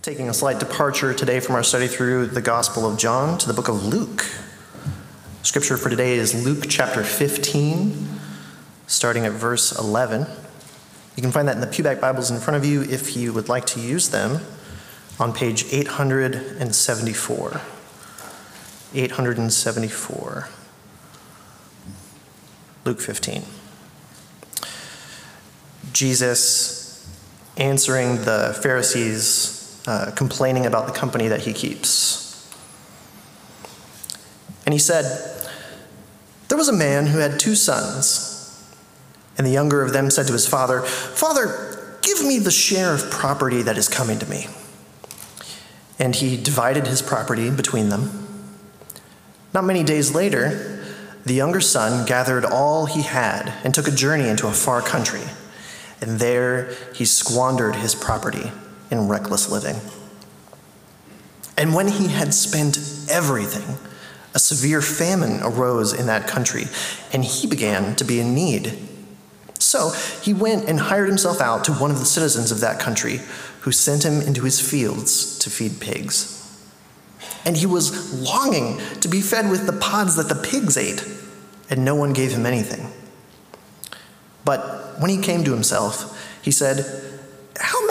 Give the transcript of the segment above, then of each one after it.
Taking a slight departure today from our study through the Gospel of John to the book of Luke. Scripture for today is Luke chapter 15, starting at verse 11. You can find that in the Pewback Bibles in front of you if you would like to use them on page 874. 874. Luke 15. Jesus answering the Pharisees, uh, complaining about the company that he keeps. And he said, There was a man who had two sons. And the younger of them said to his father, Father, give me the share of property that is coming to me. And he divided his property between them. Not many days later, the younger son gathered all he had and took a journey into a far country and there he squandered his property in reckless living. And when he had spent everything, a severe famine arose in that country, and he began to be in need. So he went and hired himself out to one of the citizens of that country, who sent him into his fields to feed pigs. And he was longing to be fed with the pods that the pigs ate, and no one gave him anything. But when he came to himself, he said,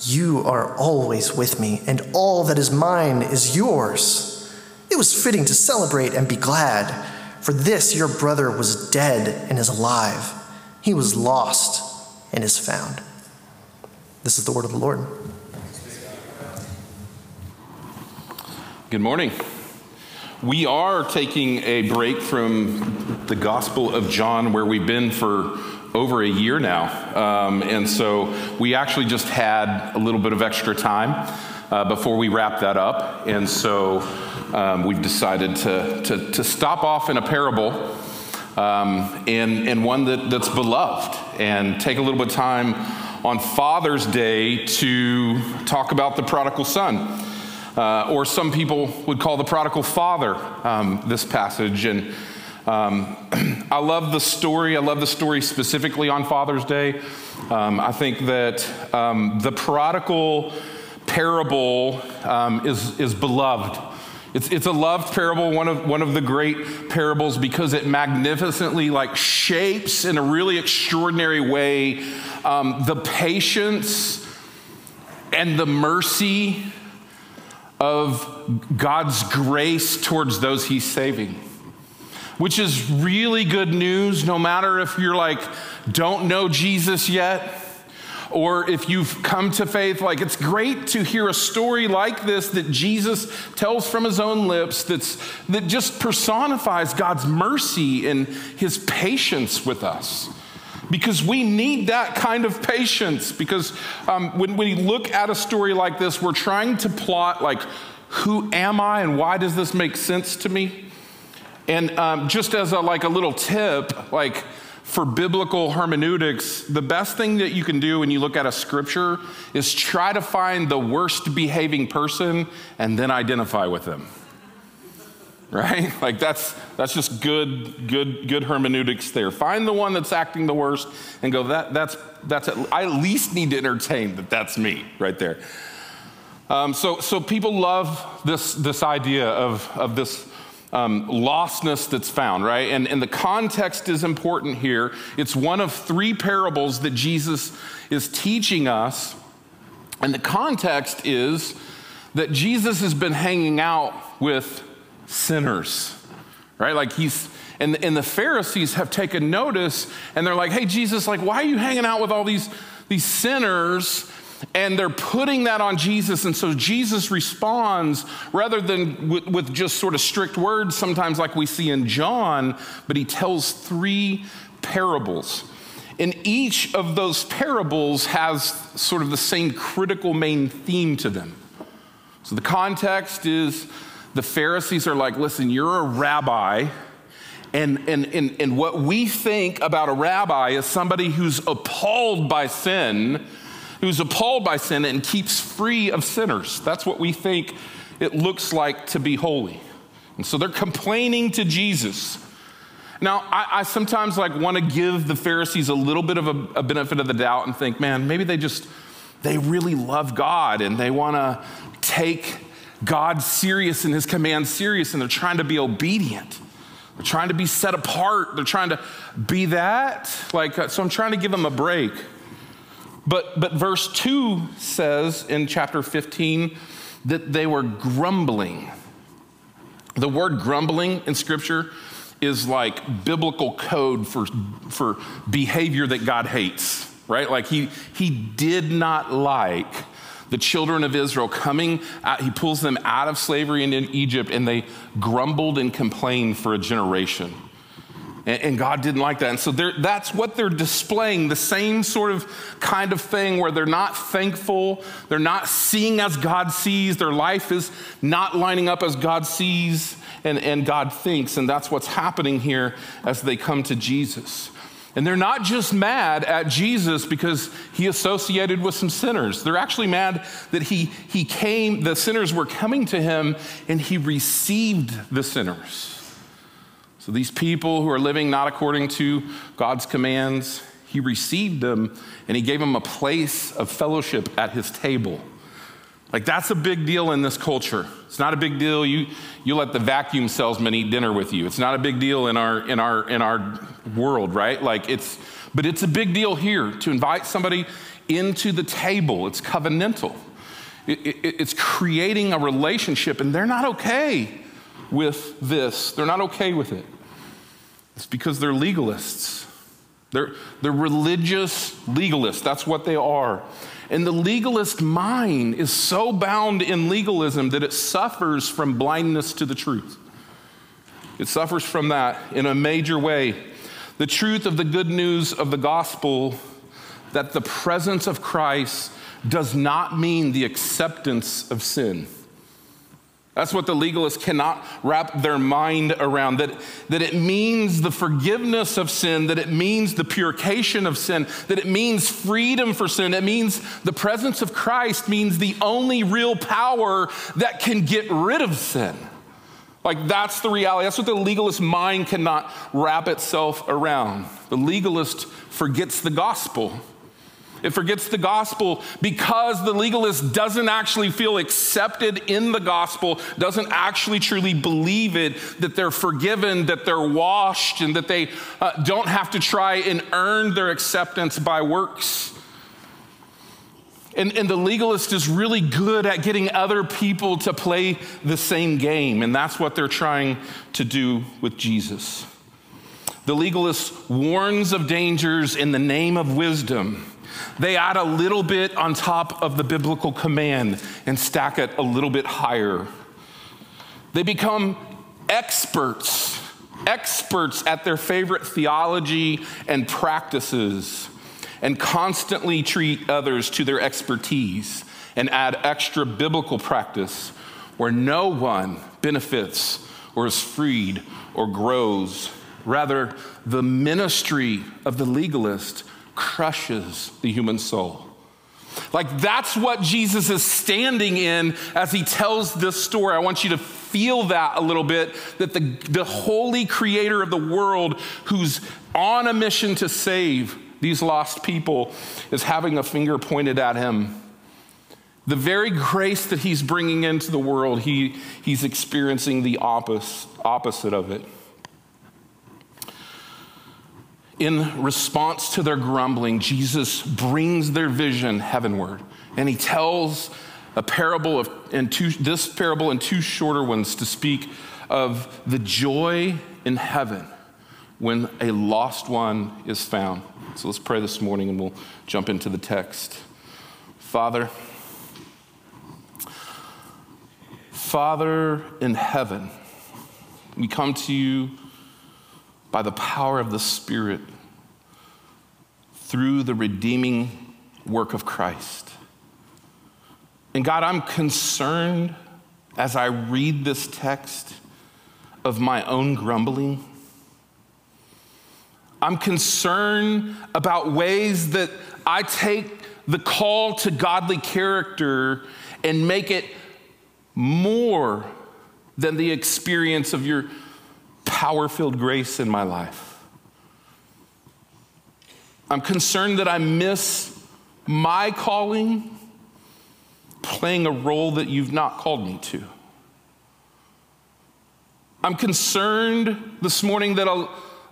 you are always with me, and all that is mine is yours. It was fitting to celebrate and be glad, for this your brother was dead and is alive. He was lost and is found. This is the word of the Lord. Good morning. We are taking a break from the Gospel of John, where we've been for over a year now. Um, and so we actually just had a little bit of extra time uh, before we wrap that up. And so um, we've decided to, to, to, stop off in a parable um, and, and one that, that's beloved and take a little bit of time on Father's Day to talk about the prodigal son. Uh, or some people would call the prodigal father um, this passage. And um, I love the story. I love the story specifically on Father's Day. Um, I think that um, the prodigal parable um, is, is beloved. It's, it's a loved parable, one of, one of the great parables, because it magnificently like shapes in a really extraordinary way um, the patience and the mercy of God's grace towards those he's saving which is really good news no matter if you're like, don't know Jesus yet, or if you've come to faith, like it's great to hear a story like this that Jesus tells from his own lips that's, that just personifies God's mercy and his patience with us. Because we need that kind of patience. Because um, when we look at a story like this, we're trying to plot, like, who am I and why does this make sense to me? And um, just as a, like a little tip, like for biblical hermeneutics, the best thing that you can do when you look at a scripture is try to find the worst behaving person and then identify with them. Right? Like that's that's just good good good hermeneutics there. Find the one that's acting the worst and go that that's that's I at least need to entertain that that's me right there. Um, so so people love this this idea of of this um, lostness that's found, right? And, and the context is important here. It's one of three parables that Jesus is teaching us. And the context is that Jesus has been hanging out with sinners, right? Like he's, and, and the Pharisees have taken notice and they're like, hey, Jesus, like, why are you hanging out with all these, these sinners? And they're putting that on Jesus. And so Jesus responds rather than with, with, just sort of strict words, sometimes like we see in John, but he tells three parables. And each of those parables has sort of the same critical main theme to them. So the context is the Pharisees are like, listen, you're a rabbi. And, and, and, and what we think about a rabbi is somebody who's appalled by sin who's appalled by sin and keeps free of sinners. That's what we think it looks like to be holy. And so they're complaining to Jesus. Now, I, I sometimes like want to give the Pharisees a little bit of a, a benefit of the doubt and think, man, maybe they just, they really love God and they want to take God serious and his commands serious and they're trying to be obedient. They're trying to be set apart. They're trying to be that. Like, uh, so I'm trying to give them a break. But, but verse 2 says in chapter 15 that they were grumbling. The word grumbling in Scripture is like biblical code for, for behavior that God hates, right? Like he, he did not like the children of Israel coming, out, he pulls them out of slavery in Egypt, and they grumbled and complained for a generation. And, God didn't like that. And so that's what they're displaying the same sort of kind of thing where they're not thankful, they're not seeing as God sees, their life is not lining up as God sees and, and God thinks. And that's what's happening here as they come to Jesus. And they're not just mad at Jesus because he associated with some sinners. They're actually mad that he, he came, the sinners were coming to him and he received the sinners. So these people who are living not according to God's commands, he received them and he gave them a place of fellowship at his table. Like that's a big deal in this culture. It's not a big deal. You, you let the vacuum salesman eat dinner with you. It's not a big deal in our, in our, in our world, right? Like it's, but it's a big deal here to invite somebody into the table. It's covenantal. It, it, it's creating a relationship, and they're not okay with this. They're not okay with it. It's because they're legalists. They're, they're religious legalists. That's what they are. And the legalist mind is so bound in legalism that it suffers from blindness to the truth. It suffers from that in a major way. The truth of the good news of the gospel that the presence of Christ does not mean the acceptance of sin. That's what the legalists cannot wrap their mind around. That, that it means the forgiveness of sin, that it means the purification of sin, that it means freedom for sin. It means the presence of Christ means the only real power that can get rid of sin. Like that's the reality. That's what the legalist mind cannot wrap itself around. The legalist forgets the gospel. It forgets the gospel because the legalist doesn't actually feel accepted in the gospel, doesn't actually truly believe it, that they're forgiven, that they're washed, and that they uh, don't have to try and earn their acceptance by works. And, and the legalist is really good at getting other people to play the same game, and that's what they're trying to do with Jesus. The legalist warns of dangers in the name of wisdom They add a little bit on top of the biblical command and stack it a little bit higher. They become experts, experts at their favorite theology and practices, and constantly treat others to their expertise and add extra biblical practice where no one benefits or is freed or grows. Rather, the ministry of the legalist crushes the human soul. Like that's what Jesus is standing in as he tells this story. I want you to feel that a little bit that the, the holy creator of the world, who's on a mission to save these lost people, is having a finger pointed at him. The very grace that he's bringing into the world, he, he's experiencing the opposite, opposite of it. In response to their grumbling, Jesus brings their vision heavenward and he tells a parable of and two, this parable and two shorter ones to speak of the joy in heaven when a lost one is found. So let's pray this morning and we'll jump into the text. Father, Father in heaven, we come to you by the power of the Spirit through the redeeming work of Christ. And God, I'm concerned as I read this text of my own grumbling. I'm concerned about ways that I take the call to godly character and make it more than the experience of your power filled grace in my life. I'm concerned that I miss my calling playing a role that you've not called me to. I'm concerned this morning that a,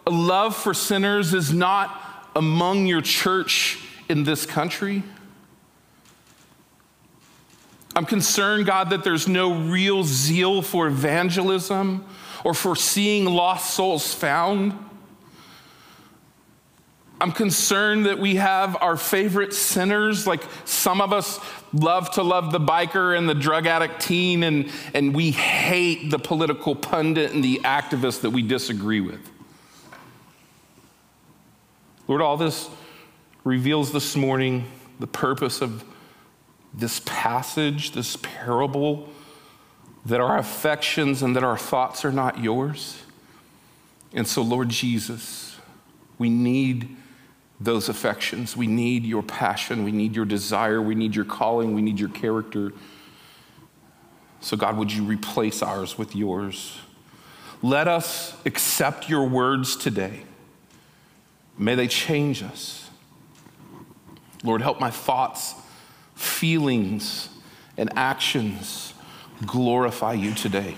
a love for sinners is not among your church in this country. I'm concerned, God, that there's no real zeal for evangelism or for seeing lost souls found. I'm concerned that we have our favorite sinners, like some of us love to love the biker and the drug addict teen, and, and we hate the political pundit and the activist that we disagree with. Lord, all this reveals this morning the purpose of this passage, this parable, that our affections and that our thoughts are not yours. And so, Lord Jesus, we need those affections. We need your passion. We need your desire. We need your calling. We need your character. So, God, would you replace ours with yours? Let us accept your words today. May they change us. Lord, help my thoughts, feelings, and actions glorify you today.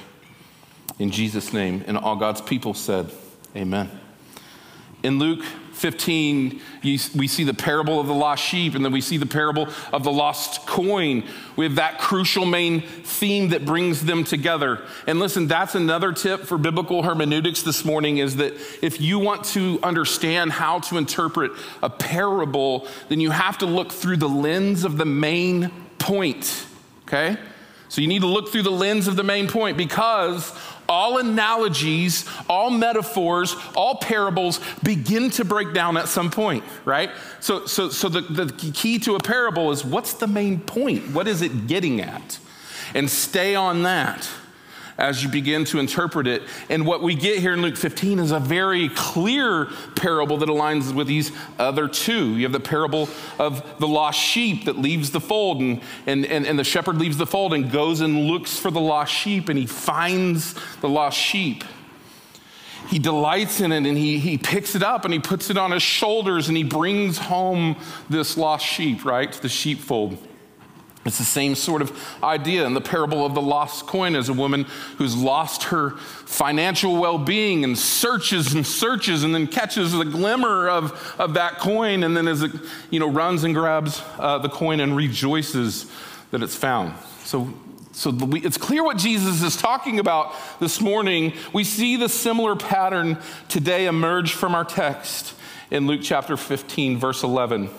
In Jesus' name. And all God's people said, Amen. In Luke 15, you, we see the parable of the lost sheep, and then we see the parable of the lost coin. We have that crucial main theme that brings them together. And listen, that's another tip for biblical hermeneutics this morning is that if you want to understand how to interpret a parable, then you have to look through the lens of the main point, okay? So you need to look through the lens of the main point because all analogies, all metaphors, all parables begin to break down at some point, right? So, so, so the, the key to a parable is what's the main point? What is it getting at? And stay on that as you begin to interpret it. And what we get here in Luke 15 is a very clear parable that aligns with these other two. You have the parable of the lost sheep that leaves the fold, and, and, and, and the shepherd leaves the fold and goes and looks for the lost sheep, and he finds the lost sheep he delights in it and he, he picks it up and he puts it on his shoulders and he brings home this lost sheep, right, to the sheepfold. It's the same sort of idea in the parable of the lost coin as a woman who's lost her financial well being and searches and searches and then catches the glimmer of, of that coin and then as it you know, runs and grabs uh, the coin and rejoices that it's found. So, so the, it's clear what Jesus is talking about this morning. We see the similar pattern today emerge from our text in Luke chapter 15, verse 11.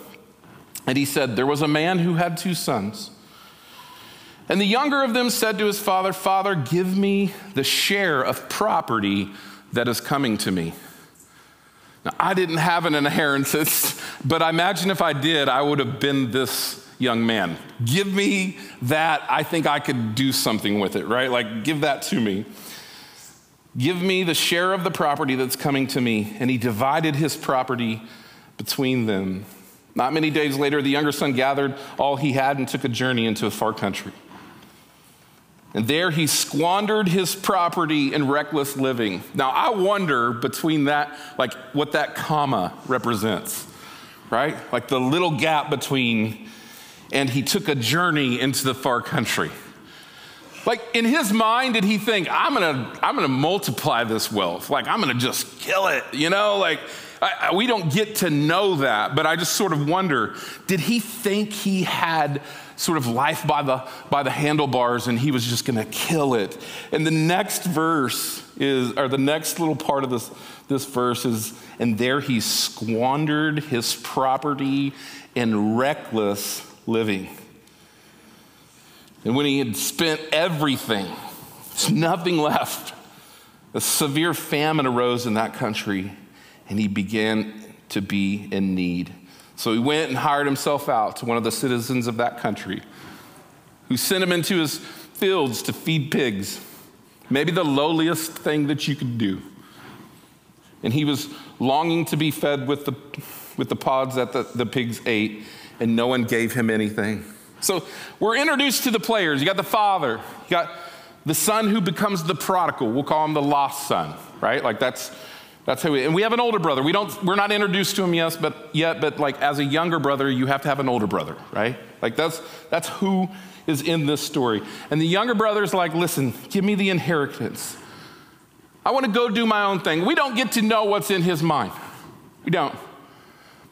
And he said, There was a man who had two sons. And the younger of them said to his father, Father, give me the share of property that is coming to me. Now, I didn't have an inheritance, but I imagine if I did, I would have been this young man. Give me that. I think I could do something with it, right? Like, give that to me. Give me the share of the property that's coming to me. And he divided his property between them. Not many days later, the younger son gathered all he had and took a journey into a far country. And there he squandered his property in reckless living. Now, I wonder between that, like what that comma represents, right? Like the little gap between, and he took a journey into the far country. Like in his mind, did he think, I'm gonna, I'm gonna multiply this wealth? Like I'm gonna just kill it, you know? Like I, I, we don't get to know that, but I just sort of wonder, did he think he had sort of life by the, by the handlebars and he was just going to kill it. And the next verse is, or the next little part of this, this verse is, and there he squandered his property in reckless living. And when he had spent everything, there's nothing left. A severe famine arose in that country, and he began to be in need. So he went and hired himself out to one of the citizens of that country who sent him into his fields to feed pigs. Maybe the lowliest thing that you could do. And he was longing to be fed with the, with the pods that the, the pigs ate, and no one gave him anything. So we're introduced to the players. You got the father, you got the son who becomes the prodigal. We'll call him the lost son, right? Like that's that's who we, and we have an older brother. We don't, we're not introduced to him yet, but yet, but like as a younger brother, you have to have an older brother, right? Like that's, that's who is in this story. And the younger brother's like, listen, give me the inheritance. I want to go do my own thing. We don't get to know what's in his mind. We don't.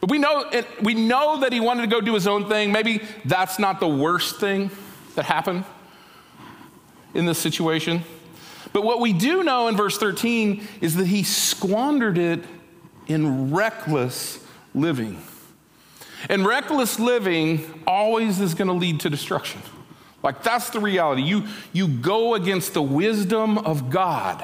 But we know, it, we know that he wanted to go do his own thing. Maybe that's not the worst thing that happened in this situation. But what we do know in verse 13 is that he squandered it in reckless living. And reckless living always is going to lead to destruction. Like that's the reality. You, you go against the wisdom of God.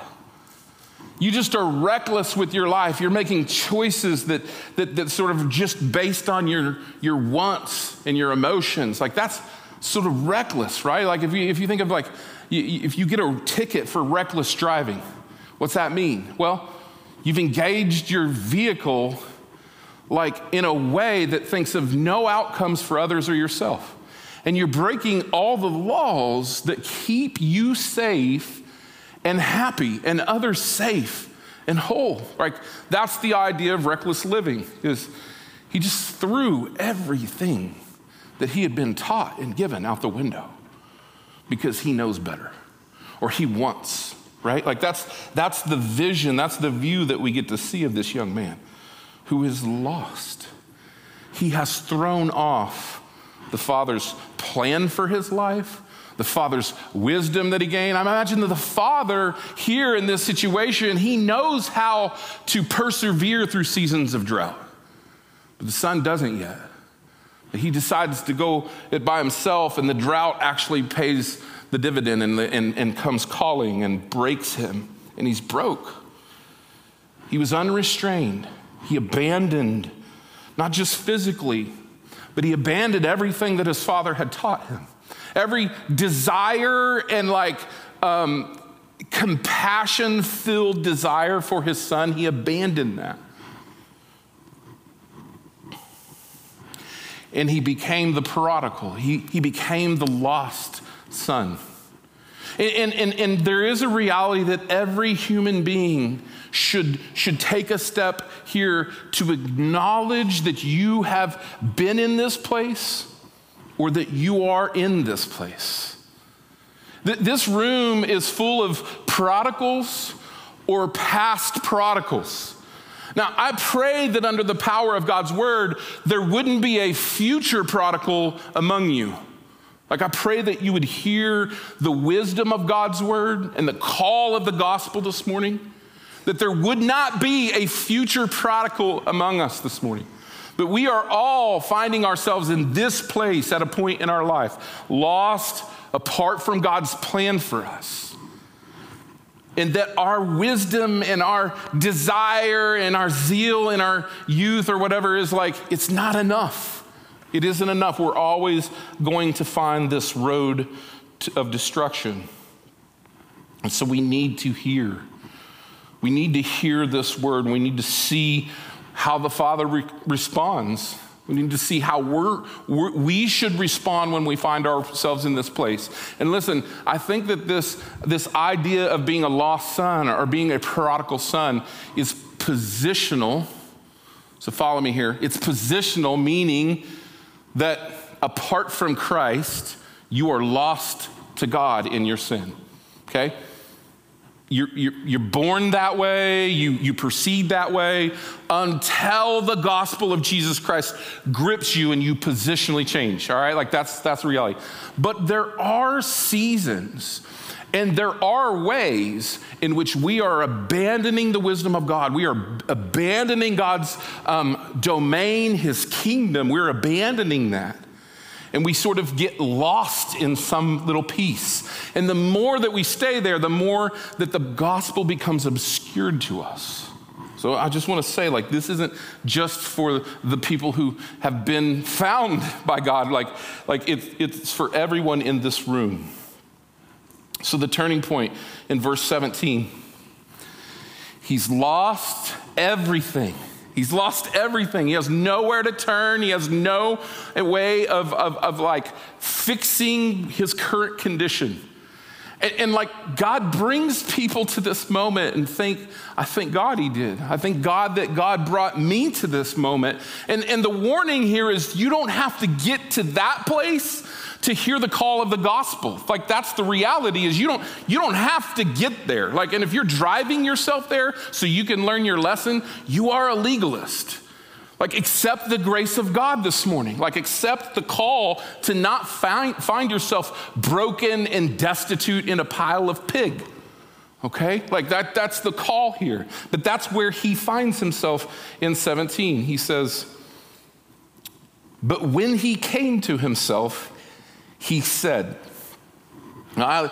You just are reckless with your life. You're making choices that, that, that sort of just based on your, your wants and your emotions. Like that's sort of reckless, right? Like if you, if you think of like if you get a ticket for reckless driving, what's that mean? Well, you've engaged your vehicle like in a way that thinks of no outcomes for others or yourself. And you're breaking all the laws that keep you safe and happy and others safe and whole. Like that's the idea of reckless living is he just threw everything that he had been taught and given out the window because he knows better or he wants, right? Like that's, that's the vision, that's the view that we get to see of this young man who is lost. He has thrown off the father's plan for his life, the father's wisdom that he gained. I imagine that the father here in this situation, he knows how to persevere through seasons of drought. But the son doesn't yet. He decides to go it by himself, and the drought actually pays the dividend and, the, and, and comes calling and breaks him, and he's broke. He was unrestrained. He abandoned, not just physically, but he abandoned everything that his father had taught him. Every desire and like um, compassion filled desire for his son, he abandoned that. And he became the prodigal. He, he became the lost son. And, and, and there is a reality that every human being should, should take a step here to acknowledge that you have been in this place or that you are in this place. This room is full of prodigals or past prodigals. Now, I pray that under the power of God's word, there wouldn't be a future prodigal among you. Like, I pray that you would hear the wisdom of God's word and the call of the gospel this morning, that there would not be a future prodigal among us this morning, But we are all finding ourselves in this place at a point in our life, lost apart from God's plan for us. And that our wisdom and our desire and our zeal and our youth or whatever is like, it's not enough. It isn't enough. We're always going to find this road of destruction. And so we need to hear. We need to hear this word. We need to see how the Father re- responds. We need to see how we're, we're, we should respond when we find ourselves in this place. And listen, I think that this, this idea of being a lost son or being a prodigal son is positional. So follow me here. It's positional, meaning that apart from Christ, you are lost to God in your sin. Okay? You're, you're, you're, born that way, you, you proceed that way until the gospel of Jesus Christ grips you and you positionally change. All right, like that's, that's reality. But there are seasons and there are ways in which we are abandoning the wisdom of God. We are abandoning God's um, domain, his kingdom. We're abandoning that and we sort of get lost in some little piece. And the more that we stay there, the more that the gospel becomes obscured to us. So I just want to say, like, this isn't just for the people who have been found by God, like, like it, it's for everyone in this room. So the turning point in verse 17, he's lost everything. He's lost everything. He has nowhere to turn. He has no way of, of, of like fixing his current condition. And, and, like God brings people to this moment and think, I thank God he did. I thank God that God brought me to this moment. And, and the warning here is you don't have to get to that place to hear the call of the gospel. Like that's the reality is you don't you don't have to get there. Like and if you're driving yourself there so you can learn your lesson, you are a legalist. Like accept the grace of God this morning. Like accept the call to not find, find yourself broken and destitute in a pile of pig. Okay? Like that that's the call here. But that's where he finds himself in 17. He says, "But when he came to himself, he said. Now, I,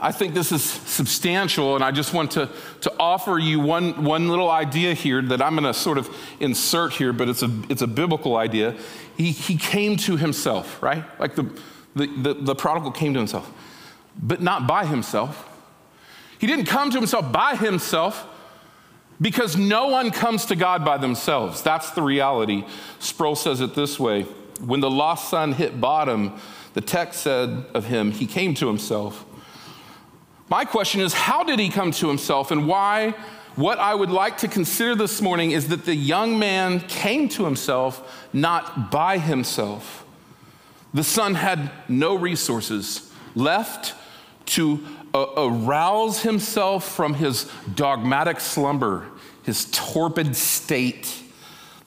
I think this is substantial, and I just want to, to offer you one, one little idea here that I'm going to sort of insert here, but it's a, it's a biblical idea. He, he came to himself, right? Like the, the, the, the prodigal came to himself, but not by himself. He didn't come to himself by himself because no one comes to God by themselves. That's the reality. Sproul says it this way When the lost son hit bottom, the text said of him, he came to himself. My question is, how did he come to himself and why? What I would like to consider this morning is that the young man came to himself not by himself. The son had no resources left to uh, arouse himself from his dogmatic slumber, his torpid state.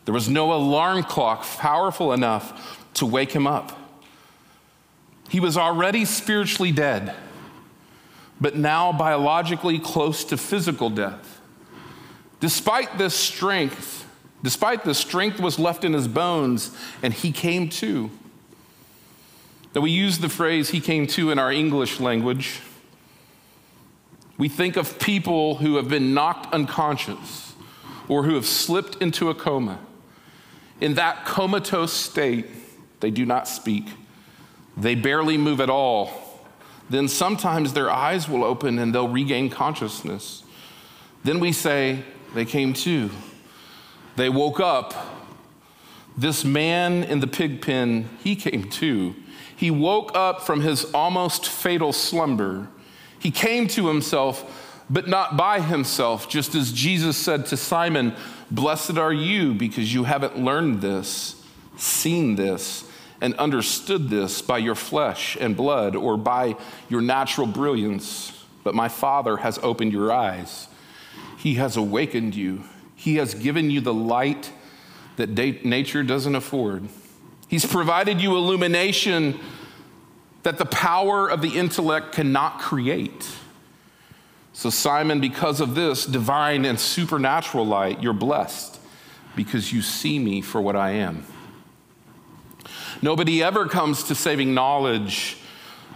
There was no alarm clock powerful enough to wake him up. He was already spiritually dead, but now biologically close to physical death. Despite this strength, despite the strength was left in his bones, and he came to. Now, we use the phrase he came to in our English language. We think of people who have been knocked unconscious or who have slipped into a coma. In that comatose state, they do not speak. They barely move at all. Then sometimes their eyes will open and they'll regain consciousness. Then we say, they came to. They woke up. This man in the pig pen, he came to. He woke up from his almost fatal slumber. He came to himself, but not by himself, just as Jesus said to Simon, Blessed are you because you haven't learned this, seen this and understood this by your flesh and blood or by your natural brilliance, but my Father has opened your eyes. He has awakened you. He has given you the light that nature doesn't afford. He's provided you illumination that the power of the intellect cannot create. So, Simon, because of this divine and supernatural light, you're blessed because you see me for what I am. Nobody ever comes to saving knowledge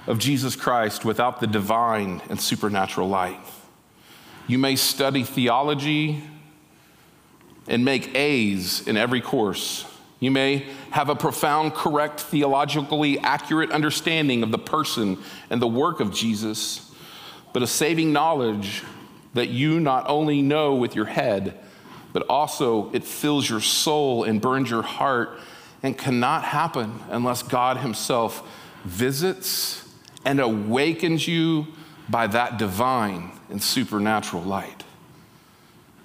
of Jesus Christ without the divine and supernatural light. You may study theology and make A's in every course. You may have a profound, correct, theologically accurate understanding of the person and the work of Jesus, but a saving knowledge that you not only know with your head, but also it fills your soul and burns your heart and cannot happen unless God Himself visits and awakens you by that divine and supernatural light.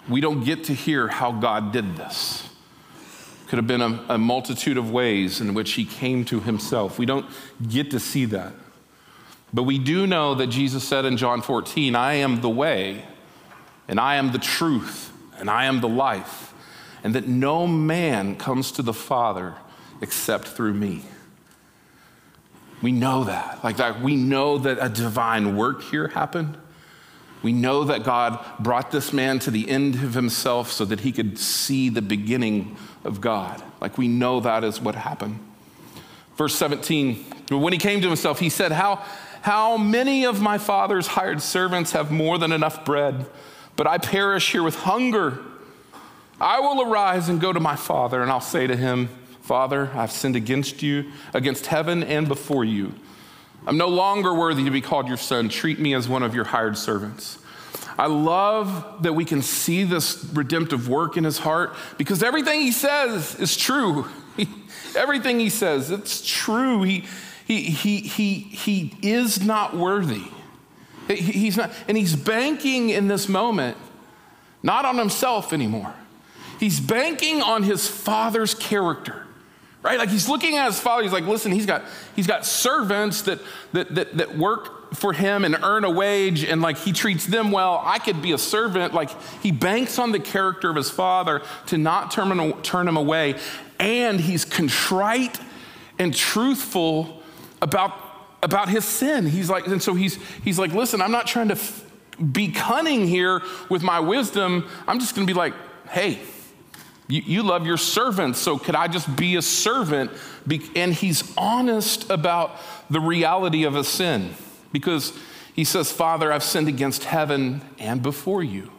We don't get to hear how God did this. Could have been a, a, multitude of ways in which he came to himself. We don't get to see that. But we do know that Jesus said in John 14, I am the way, and I am the truth, and I am the life, and that no man comes to the Father except through me. We know that. Like that, we know that a divine work here happened. We know that God brought this man to the end of himself so that he could see the beginning of God. Like we know that is what happened. Verse 17, when he came to himself, he said, How, how many of my father's hired servants have more than enough bread, but I perish here with hunger? I will arise and go to my father, and I'll say to him, Father, I've sinned against you, against heaven and before you. I'm no longer worthy to be called your son. Treat me as one of your hired servants. I love that we can see this redemptive work in his heart because everything he says is true. everything he says, it's true. He, he, he, he, he is not worthy. He's not, and he's banking in this moment not on himself anymore. He's banking on his father's character right? Like he's looking at his father. He's like, listen, he's got, he's got servants that, that, that, that work for him and earn a wage and like he treats them well. I could be a servant. Like he banks on the character of his father to not turn turn him away. And he's contrite and truthful about, about his sin. He's like, and so he's, he's like, listen, I'm not trying to f- be cunning here with my wisdom. I'm just going to be like, hey, you, you love your servants, so could I just be a servant? And he's honest about the reality of a sin because he says, Father, I've sinned against heaven and before you.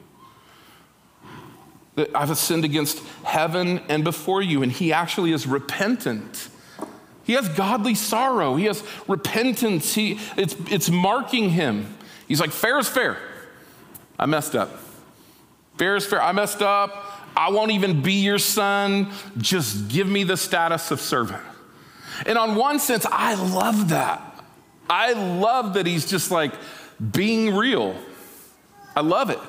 I've sinned against heaven and before you. And he actually is repentant. He has godly sorrow. He has repentance. He, it's, it's marking him. He's like, fair is fair. I messed up. Fair is fair. I messed up. I won't even be your son. Just give me the status of servant. And on one sense, I love that. I love that he's just like being real. I love it.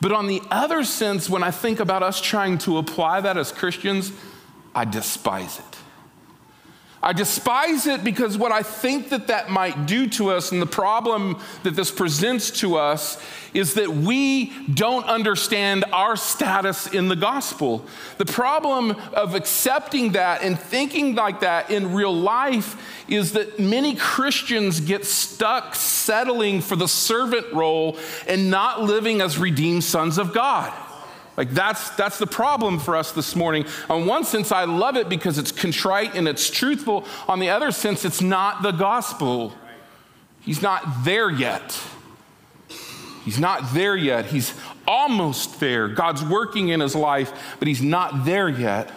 But on the other sense, when I think about us trying to apply that as Christians, I despise it. I despise it because what I think that that might do to us, and the problem that this presents to us, is that we don't understand our status in the gospel. The problem of accepting that and thinking like that in real life is that many Christians get stuck settling for the servant role and not living as redeemed sons of God. Like that's that's the problem for us this morning. On one sense, I love it because it's contrite and it's truthful. On the other sense, it's not the gospel. He's not there yet. He's not there yet. He's almost there. God's working in his life, but he's not there yet.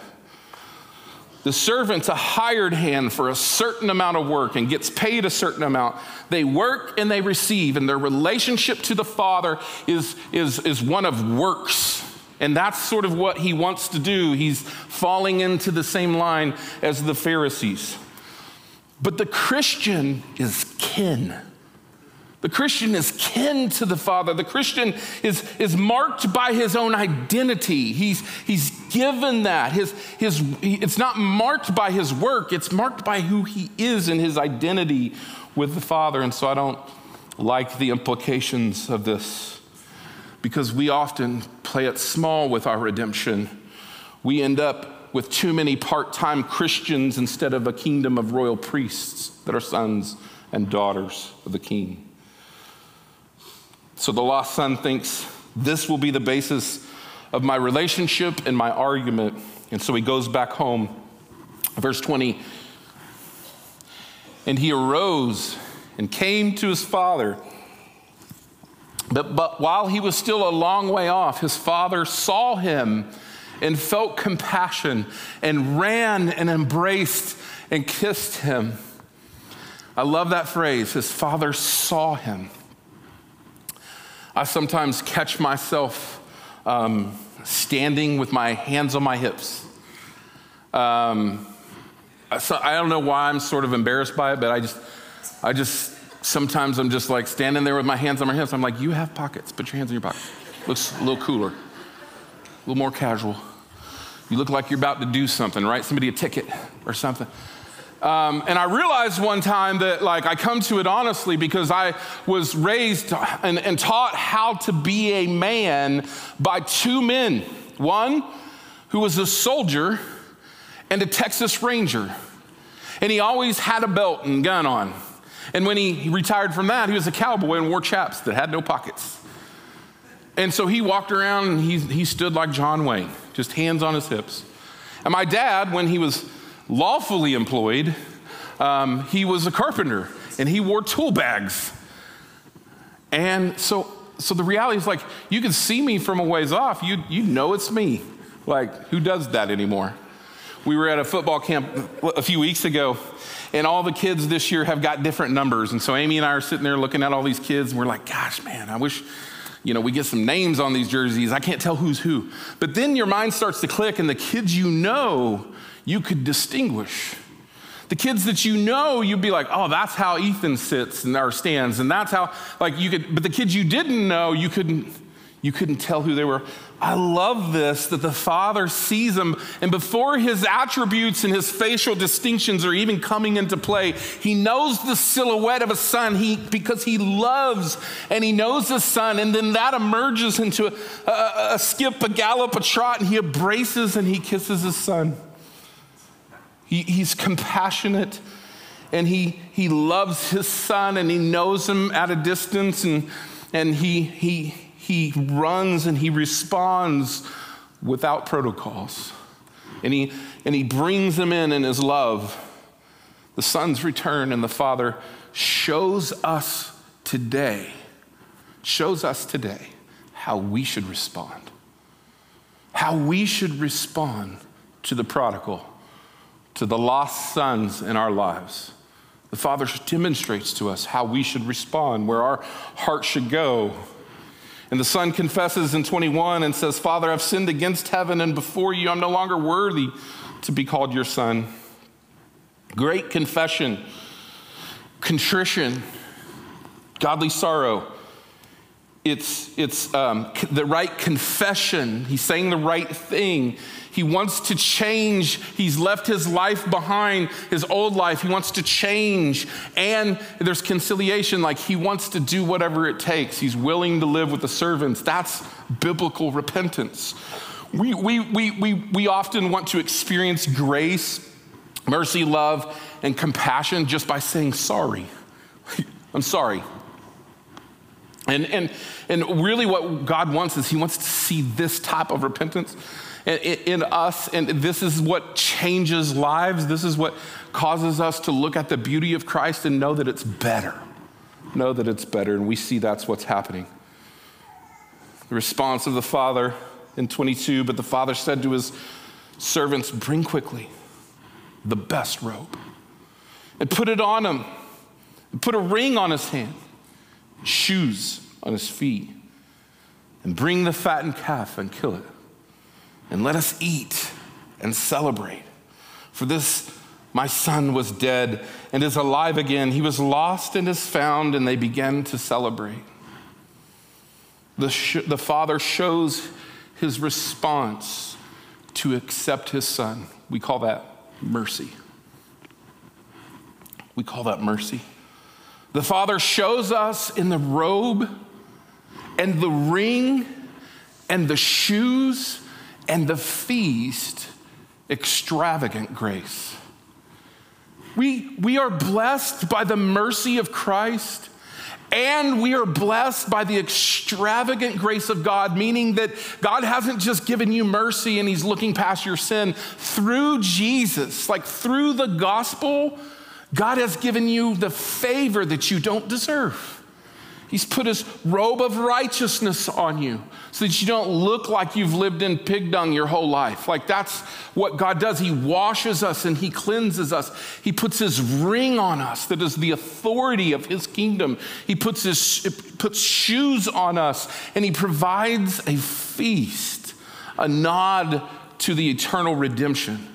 The servant's a hired hand for a certain amount of work and gets paid a certain amount. They work and they receive, and their relationship to the Father is, is, is one of works. And that's sort of what he wants to do. He's falling into the same line as the Pharisees. But the Christian is kin. The Christian is kin to the Father. The Christian is, is marked by his own identity. He's, he's given that. His, his, it's not marked by his work, it's marked by who he is and his identity with the Father. And so I don't like the implications of this because we often play it small with our redemption. We end up with too many part time Christians instead of a kingdom of royal priests that are sons and daughters of the king. So the lost son thinks this will be the basis of my relationship and my argument. And so he goes back home. Verse 20 And he arose and came to his father. But, but while he was still a long way off, his father saw him and felt compassion and ran and embraced and kissed him. I love that phrase. His father saw him. I sometimes catch myself um, standing with my hands on my hips. Um, so I don't know why I'm sort of embarrassed by it, but I just, I just, sometimes I'm just like standing there with my hands on my hips. I'm like, you have pockets. Put your hands in your pockets. Looks a little cooler, a little more casual. You look like you're about to do something, right? somebody a ticket or something. Um, and I realized one time that, like, I come to it honestly because I was raised and, and taught how to be a man by two men. One who was a soldier and a Texas Ranger. And he always had a belt and gun on. And when he retired from that, he was a cowboy and wore chaps that had no pockets. And so he walked around and he, he stood like John Wayne, just hands on his hips. And my dad, when he was lawfully employed, um, he was a carpenter and he wore tool bags. And so, so the reality is like, you can see me from a ways off, you, you know it's me. Like, who does that anymore? We were at a football camp a few weeks ago, and all the kids this year have got different numbers. And so Amy and I are sitting there looking at all these kids, and we're like, gosh, man, I wish you know, we get some names on these jerseys. I can't tell who's who. But then your mind starts to click, and the kids you know, you could distinguish. The kids that you know, you'd be like, oh, that's how Ethan sits and our stands, and that's how, like, you could, but the kids you didn't know, you couldn't, you couldn't tell who they were. I love this that the Father sees them, and before his attributes and his facial distinctions are even coming into play, he knows the silhouette of a son he, because he loves and he knows the son, and then that emerges into a, a, a skip, a gallop, a trot, and he embraces and he kisses his son. He, he's compassionate and he, he loves his son and he knows him at a distance and, and he, he, he runs and he responds without protocols. And he, and he brings them in in his love. The son's return and the father shows us today, shows us today how we should respond. How we should respond to the prodigal, to the lost sons in our lives. The Father demonstrates to us how we should respond, where our heart should go and the son confesses in 21 and says, Father, I've sinned against heaven and before you. I'm no longer worthy to be called your son. Great confession, contrition, godly sorrow. It's, it's um, the right confession. He's saying the right thing. He wants to change. He's left his life behind, his old life. He wants to change. And there's conciliation, like he wants to do whatever it takes. He's willing to live with the servants. That's biblical repentance. We, we, we, we, we often want to experience grace, mercy, love, and compassion just by saying sorry. I'm sorry. And, and, and really, what God wants is He wants to see this type of repentance in us, and this is what changes lives. This is what causes us to look at the beauty of Christ and know that it's better. Know that it's better, and we see that's what's happening. The response of the father in 22 But the father said to his servants, Bring quickly the best robe and put it on him, and put a ring on his hand, shoes on his feet, and bring the fattened calf and kill it and let us eat and celebrate. For this, my son was dead and is alive again. He was lost and is found, and they began to celebrate. The, sh- the father shows his response to accept his son. We call that mercy. We call that mercy. The father shows us in the robe and the ring and the shoes and the feast extravagant grace. We, we are blessed by the mercy of Christ And we are blessed by the extravagant grace of God, meaning that God hasn't just given you mercy and He's looking past your sin. Through Jesus, like through the gospel, God has given you the favor that you don't deserve. He's put his robe of righteousness on you so that you don't look like you've lived in pig dung your whole life. Like that's what God does. He washes us and he cleanses us. He puts his ring on us that is the authority of his kingdom. He puts his puts shoes on us and he provides a feast, a nod to the eternal redemption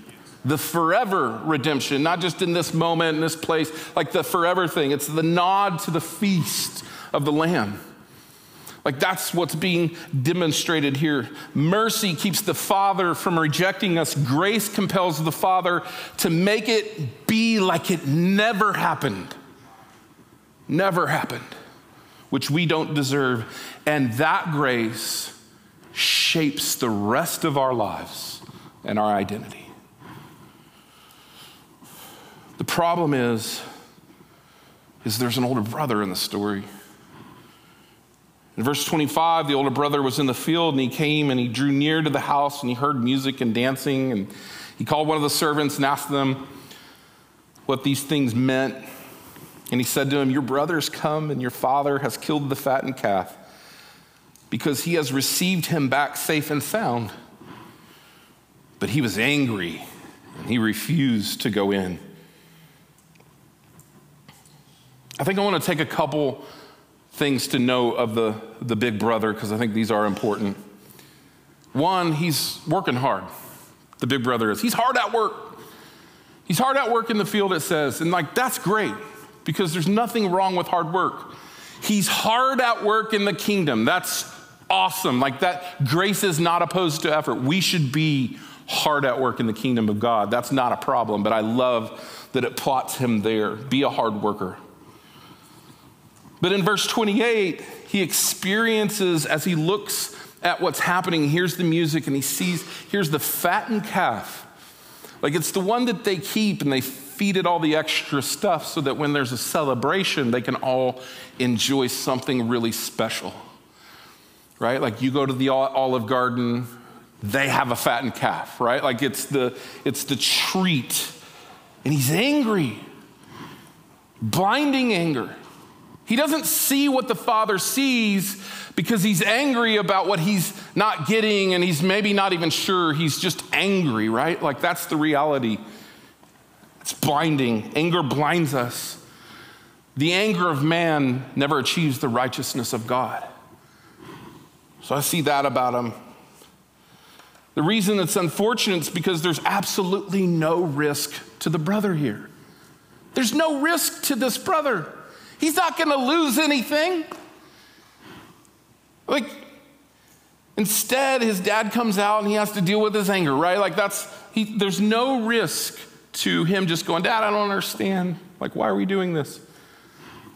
the forever redemption, not just in this moment, in this place, like the forever thing. It's the nod to the feast of the Lamb. Like that's what's being demonstrated here. Mercy keeps the Father from rejecting us. Grace compels the Father to make it be like it never happened. Never happened, which we don't deserve. And that grace shapes the rest of our lives and our identity. The problem is, is there's an older brother in the story. In verse 25, the older brother was in the field and he came and he drew near to the house and he heard music and dancing. And he called one of the servants and asked them what these things meant. And he said to him, Your brother's come and your father has killed the fattened calf because he has received him back safe and sound. But he was angry and he refused to go in. I think I want to take a couple things to know of the, the big brother because I think these are important. One, he's working hard. The big brother is. He's hard at work. He's hard at work in the field, it says. And like, that's great because there's nothing wrong with hard work. He's hard at work in the kingdom. That's awesome. Like, that grace is not opposed to effort. We should be hard at work in the kingdom of God. That's not a problem, but I love that it plots him there. Be a hard worker. But in verse 28, he experiences as he looks at what's happening, here's the music, and he sees, here's the fattened calf. Like it's the one that they keep and they feed it all the extra stuff so that when there's a celebration, they can all enjoy something really special. Right? Like you go to the Olive Garden, they have a fattened calf, right? Like it's the it's the treat. And he's angry. Blinding anger. He doesn't see what the father sees because he's angry about what he's not getting and he's maybe not even sure. He's just angry, right? Like that's the reality. It's blinding. Anger blinds us. The anger of man never achieves the righteousness of God. So I see that about him. The reason it's unfortunate is because there's absolutely no risk to the brother here. There's no risk to this brother. He's not going to lose anything. Like, instead, his dad comes out and he has to deal with his anger, right? Like, that's, he, there's no risk to him just going, Dad, I don't understand. Like, why are we doing this?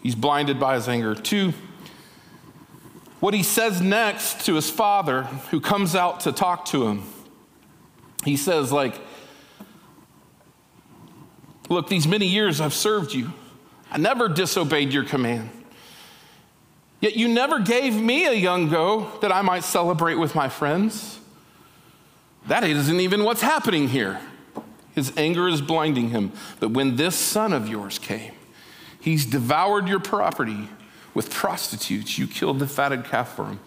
He's blinded by his anger. Two, what he says next to his father, who comes out to talk to him, he says, like, Look, these many years I've served you. I never disobeyed your command. Yet you never gave me a young goat that I might celebrate with my friends. That isn't even what's happening here. His anger is blinding him. But when this son of yours came, he's devoured your property with prostitutes. You killed the fatted calf for him.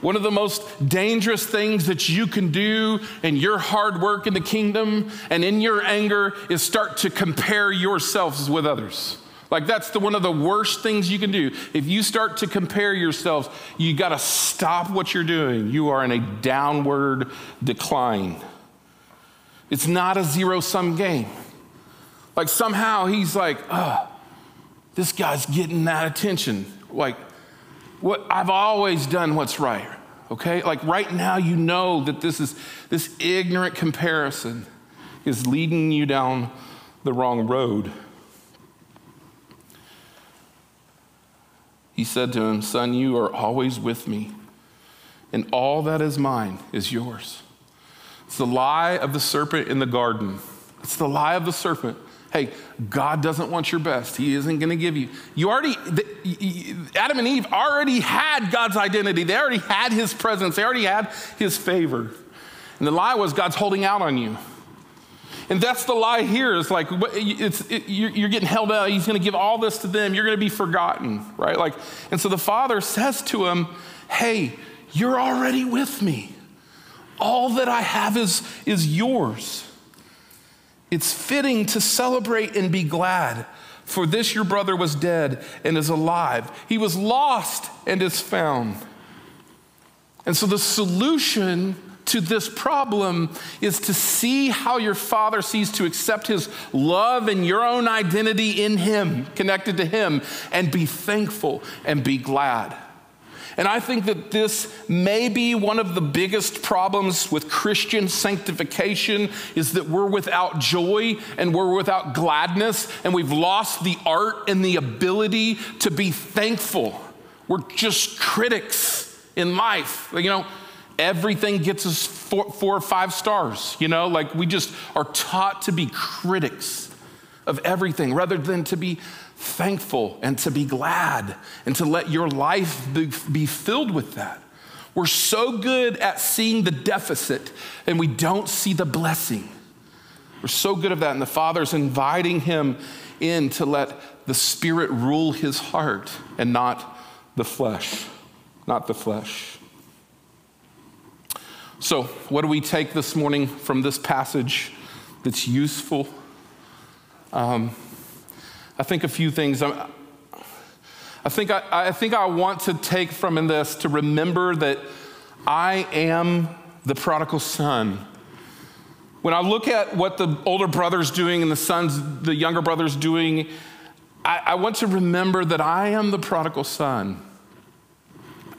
One of the most dangerous things that you can do in your hard work in the kingdom and in your anger is start to compare yourselves with others. Like that's the, one of the worst things you can do. If you start to compare yourselves, you got to stop what you're doing. You are in a downward decline. It's not a zero sum game. Like somehow he's like, oh, this guy's getting that attention. Like, what I've always done what's right. Okay? Like right now you know that this is this ignorant comparison is leading you down the wrong road. He said to him, Son, you are always with me, and all that is mine is yours. It's the lie of the serpent in the garden. It's the lie of the serpent. Hey, God doesn't want your best. He isn't going to give you. You already, Adam and Eve already had God's identity. They already had his presence. They already had his favor. And the lie was God's holding out on you. And that's the lie here. It's like it's, it, you're, you're getting held out. He's going to give all this to them. You're going to be forgotten, right? Like, and so the father says to him, "Hey, you're already with me. All that I have is is yours." It's fitting to celebrate and be glad. For this your brother was dead and is alive. He was lost and is found. And so the solution to this problem is to see how your father sees to accept his love and your own identity in him, connected to him, and be thankful and be glad. And I think that this may be one of the biggest problems with Christian sanctification is that we're without joy and we're without gladness and we've lost the art and the ability to be thankful. We're just critics in life. You know, everything gets us four, four or five stars, you know, like we just are taught to be critics of everything rather than to be thankful and to be glad and to let your life be, be filled with that. We're so good at seeing the deficit and we don't see the blessing. We're so good at that, and the Father's inviting him in to let the Spirit rule his heart and not the flesh. Not the flesh. So, what do we take this morning from this passage that's useful? Um, I think a few things. I, think I, I think I want to take from this to remember that I am the prodigal son. When I look at what the older brother's doing and the sons, the younger brother's doing, I, I want to remember that I am the prodigal son.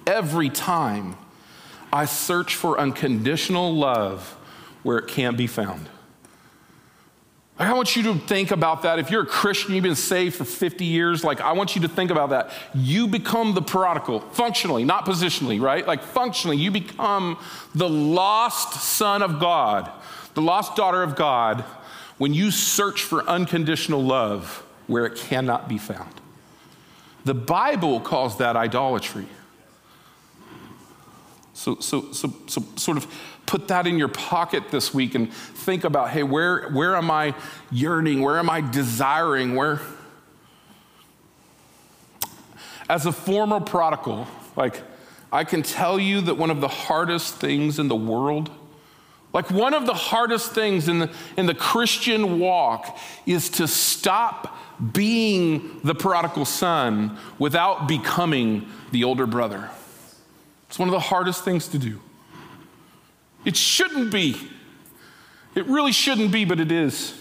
Every time I search for unconditional love where it can't be found. I want you to think about that. If you're a Christian, you've been saved for 50 years, like I want you to think about that. You become the prodigal, functionally, not positionally, right? Like functionally, you become the lost son of God, the lost daughter of God, when you search for unconditional love where it cannot be found. The Bible calls that idolatry. So, so, so, so sort of put that in your pocket this week and think about hey, where, where am I yearning? Where am I desiring? Where. As a former prodigal, like, I can tell you that one of the hardest things in the world, like one of the hardest things in the, in the Christian walk, is to stop being the prodigal son without becoming the older brother. It's one of the hardest things to do. It shouldn't be. It really shouldn't be, but it is.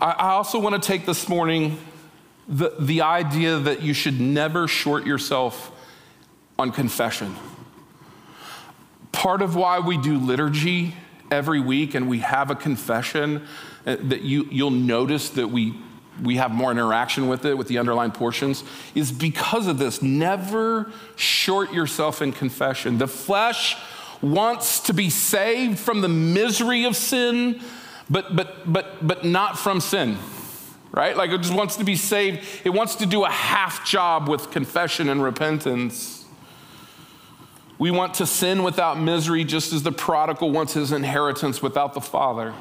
I also want to take this morning the, the idea that you should never short yourself on confession. Part of why we do liturgy every week and we have a confession uh, that you, you'll notice that we we have more interaction with it, with the underlying portions, is because of this. Never short yourself in confession. The flesh wants to be saved from the misery of sin, but, but, but, but not from sin, right? Like it just wants to be saved. It wants to do a half job with confession and repentance. We want to sin without misery, just as the prodigal wants his inheritance without the father.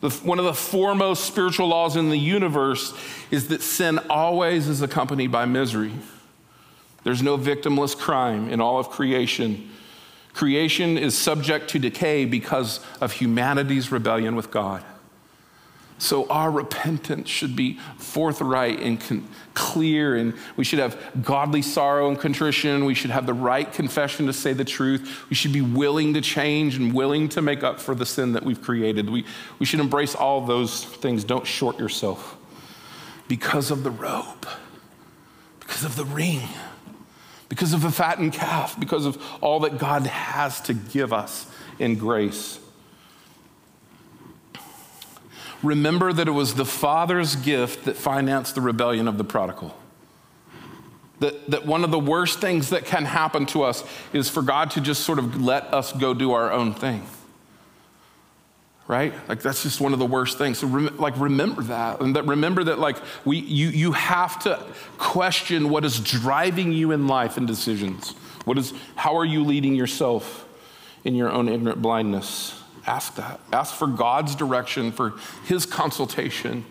The, one of the foremost spiritual laws in the universe is that sin always is accompanied by misery. There's no victimless crime in all of creation. Creation is subject to decay because of humanity's rebellion with God. So our repentance should be forthright and con- clear, and we should have godly sorrow and contrition. We should have the right confession to say the truth. We should be willing to change and willing to make up for the sin that we've created. We, we should embrace all those things. Don't short yourself because of the robe, because of the ring, because of a fattened calf, because of all that God has to give us in grace. Remember that it was the Father's gift that financed the rebellion of the prodigal. That, that one of the worst things that can happen to us is for God to just sort of let us go do our own thing. right? Like that's just one of the worst things. So rem- like remember that, and that remember that like we you you have to question what is driving you in life and decisions. What is how are you leading yourself in your own ignorant blindness? Ask that. Ask for God's direction, for His consultation.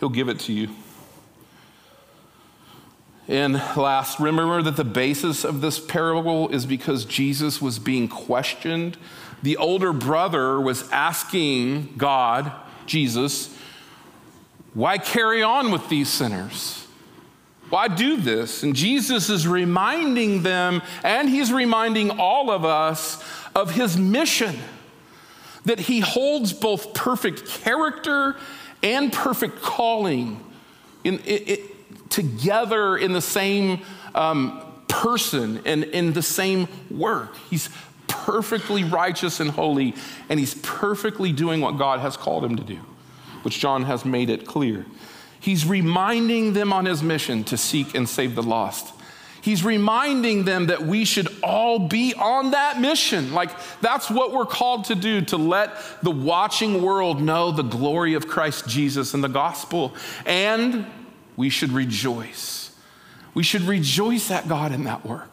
He'll give it to you. And last, remember that the basis of this parable is because Jesus was being questioned. The older brother was asking God, Jesus, why carry on with these sinners? Why do this? And Jesus is reminding them, and he's reminding all of us of his mission that he holds both perfect character and perfect calling in, together in the same um, person and in the same work. He's perfectly righteous and holy, and he's perfectly doing what God has called him to do, which John has made it clear. He's reminding them on his mission to seek and save the lost. He's reminding them that we should all be on that mission. Like, that's what we're called to do to let the watching world know the glory of Christ Jesus and the gospel. And we should rejoice. We should rejoice at God in that work.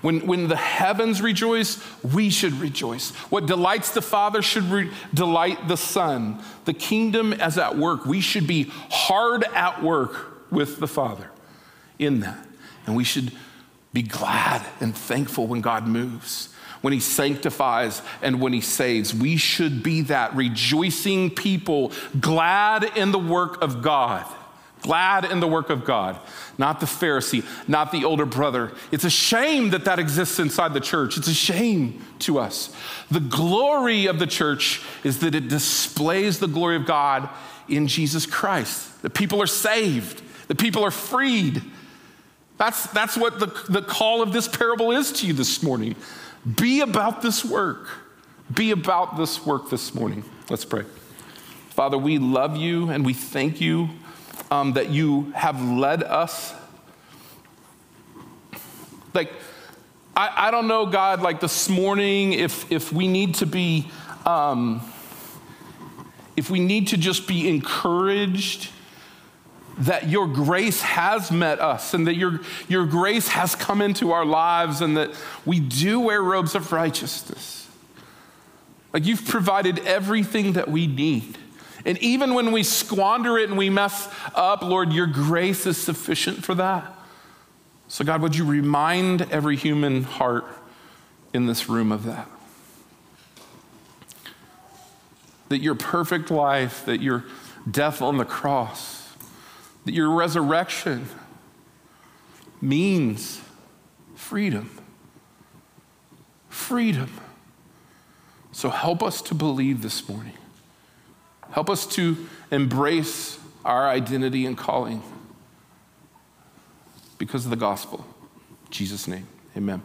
When, when the heavens rejoice, we should rejoice. What delights the Father should re- delight the Son. The kingdom as at work. We should be hard at work with the Father in that. And we should be glad and thankful when God moves, when He sanctifies and when He saves. We should be that rejoicing people, glad in the work of God. Glad in the work of God, not the Pharisee, not the older brother. It's a shame that that exists inside the church. It's a shame to us. The glory of the church is that it displays the glory of God in Jesus Christ. The people are saved, the people are freed, that's, that's what the, the call of this parable is to you this morning. Be about this work. Be about this work this morning. Let's pray. Father, we love you and we thank you um, that you have led us. Like, I, I don't know, God, like this morning, if, if we need to be, um, if we need to just be encouraged that your grace has met us and that your, your grace has come into our lives and that we do wear robes of righteousness. Like you've provided everything that we need. And even when we squander it and we mess up, Lord, your grace is sufficient for that. So, God, would you remind every human heart in this room of that? That your perfect life, that your death on the cross, that your resurrection means freedom. Freedom. So help us to believe this morning. Help us to embrace our identity and calling because of the gospel. In Jesus' name, amen.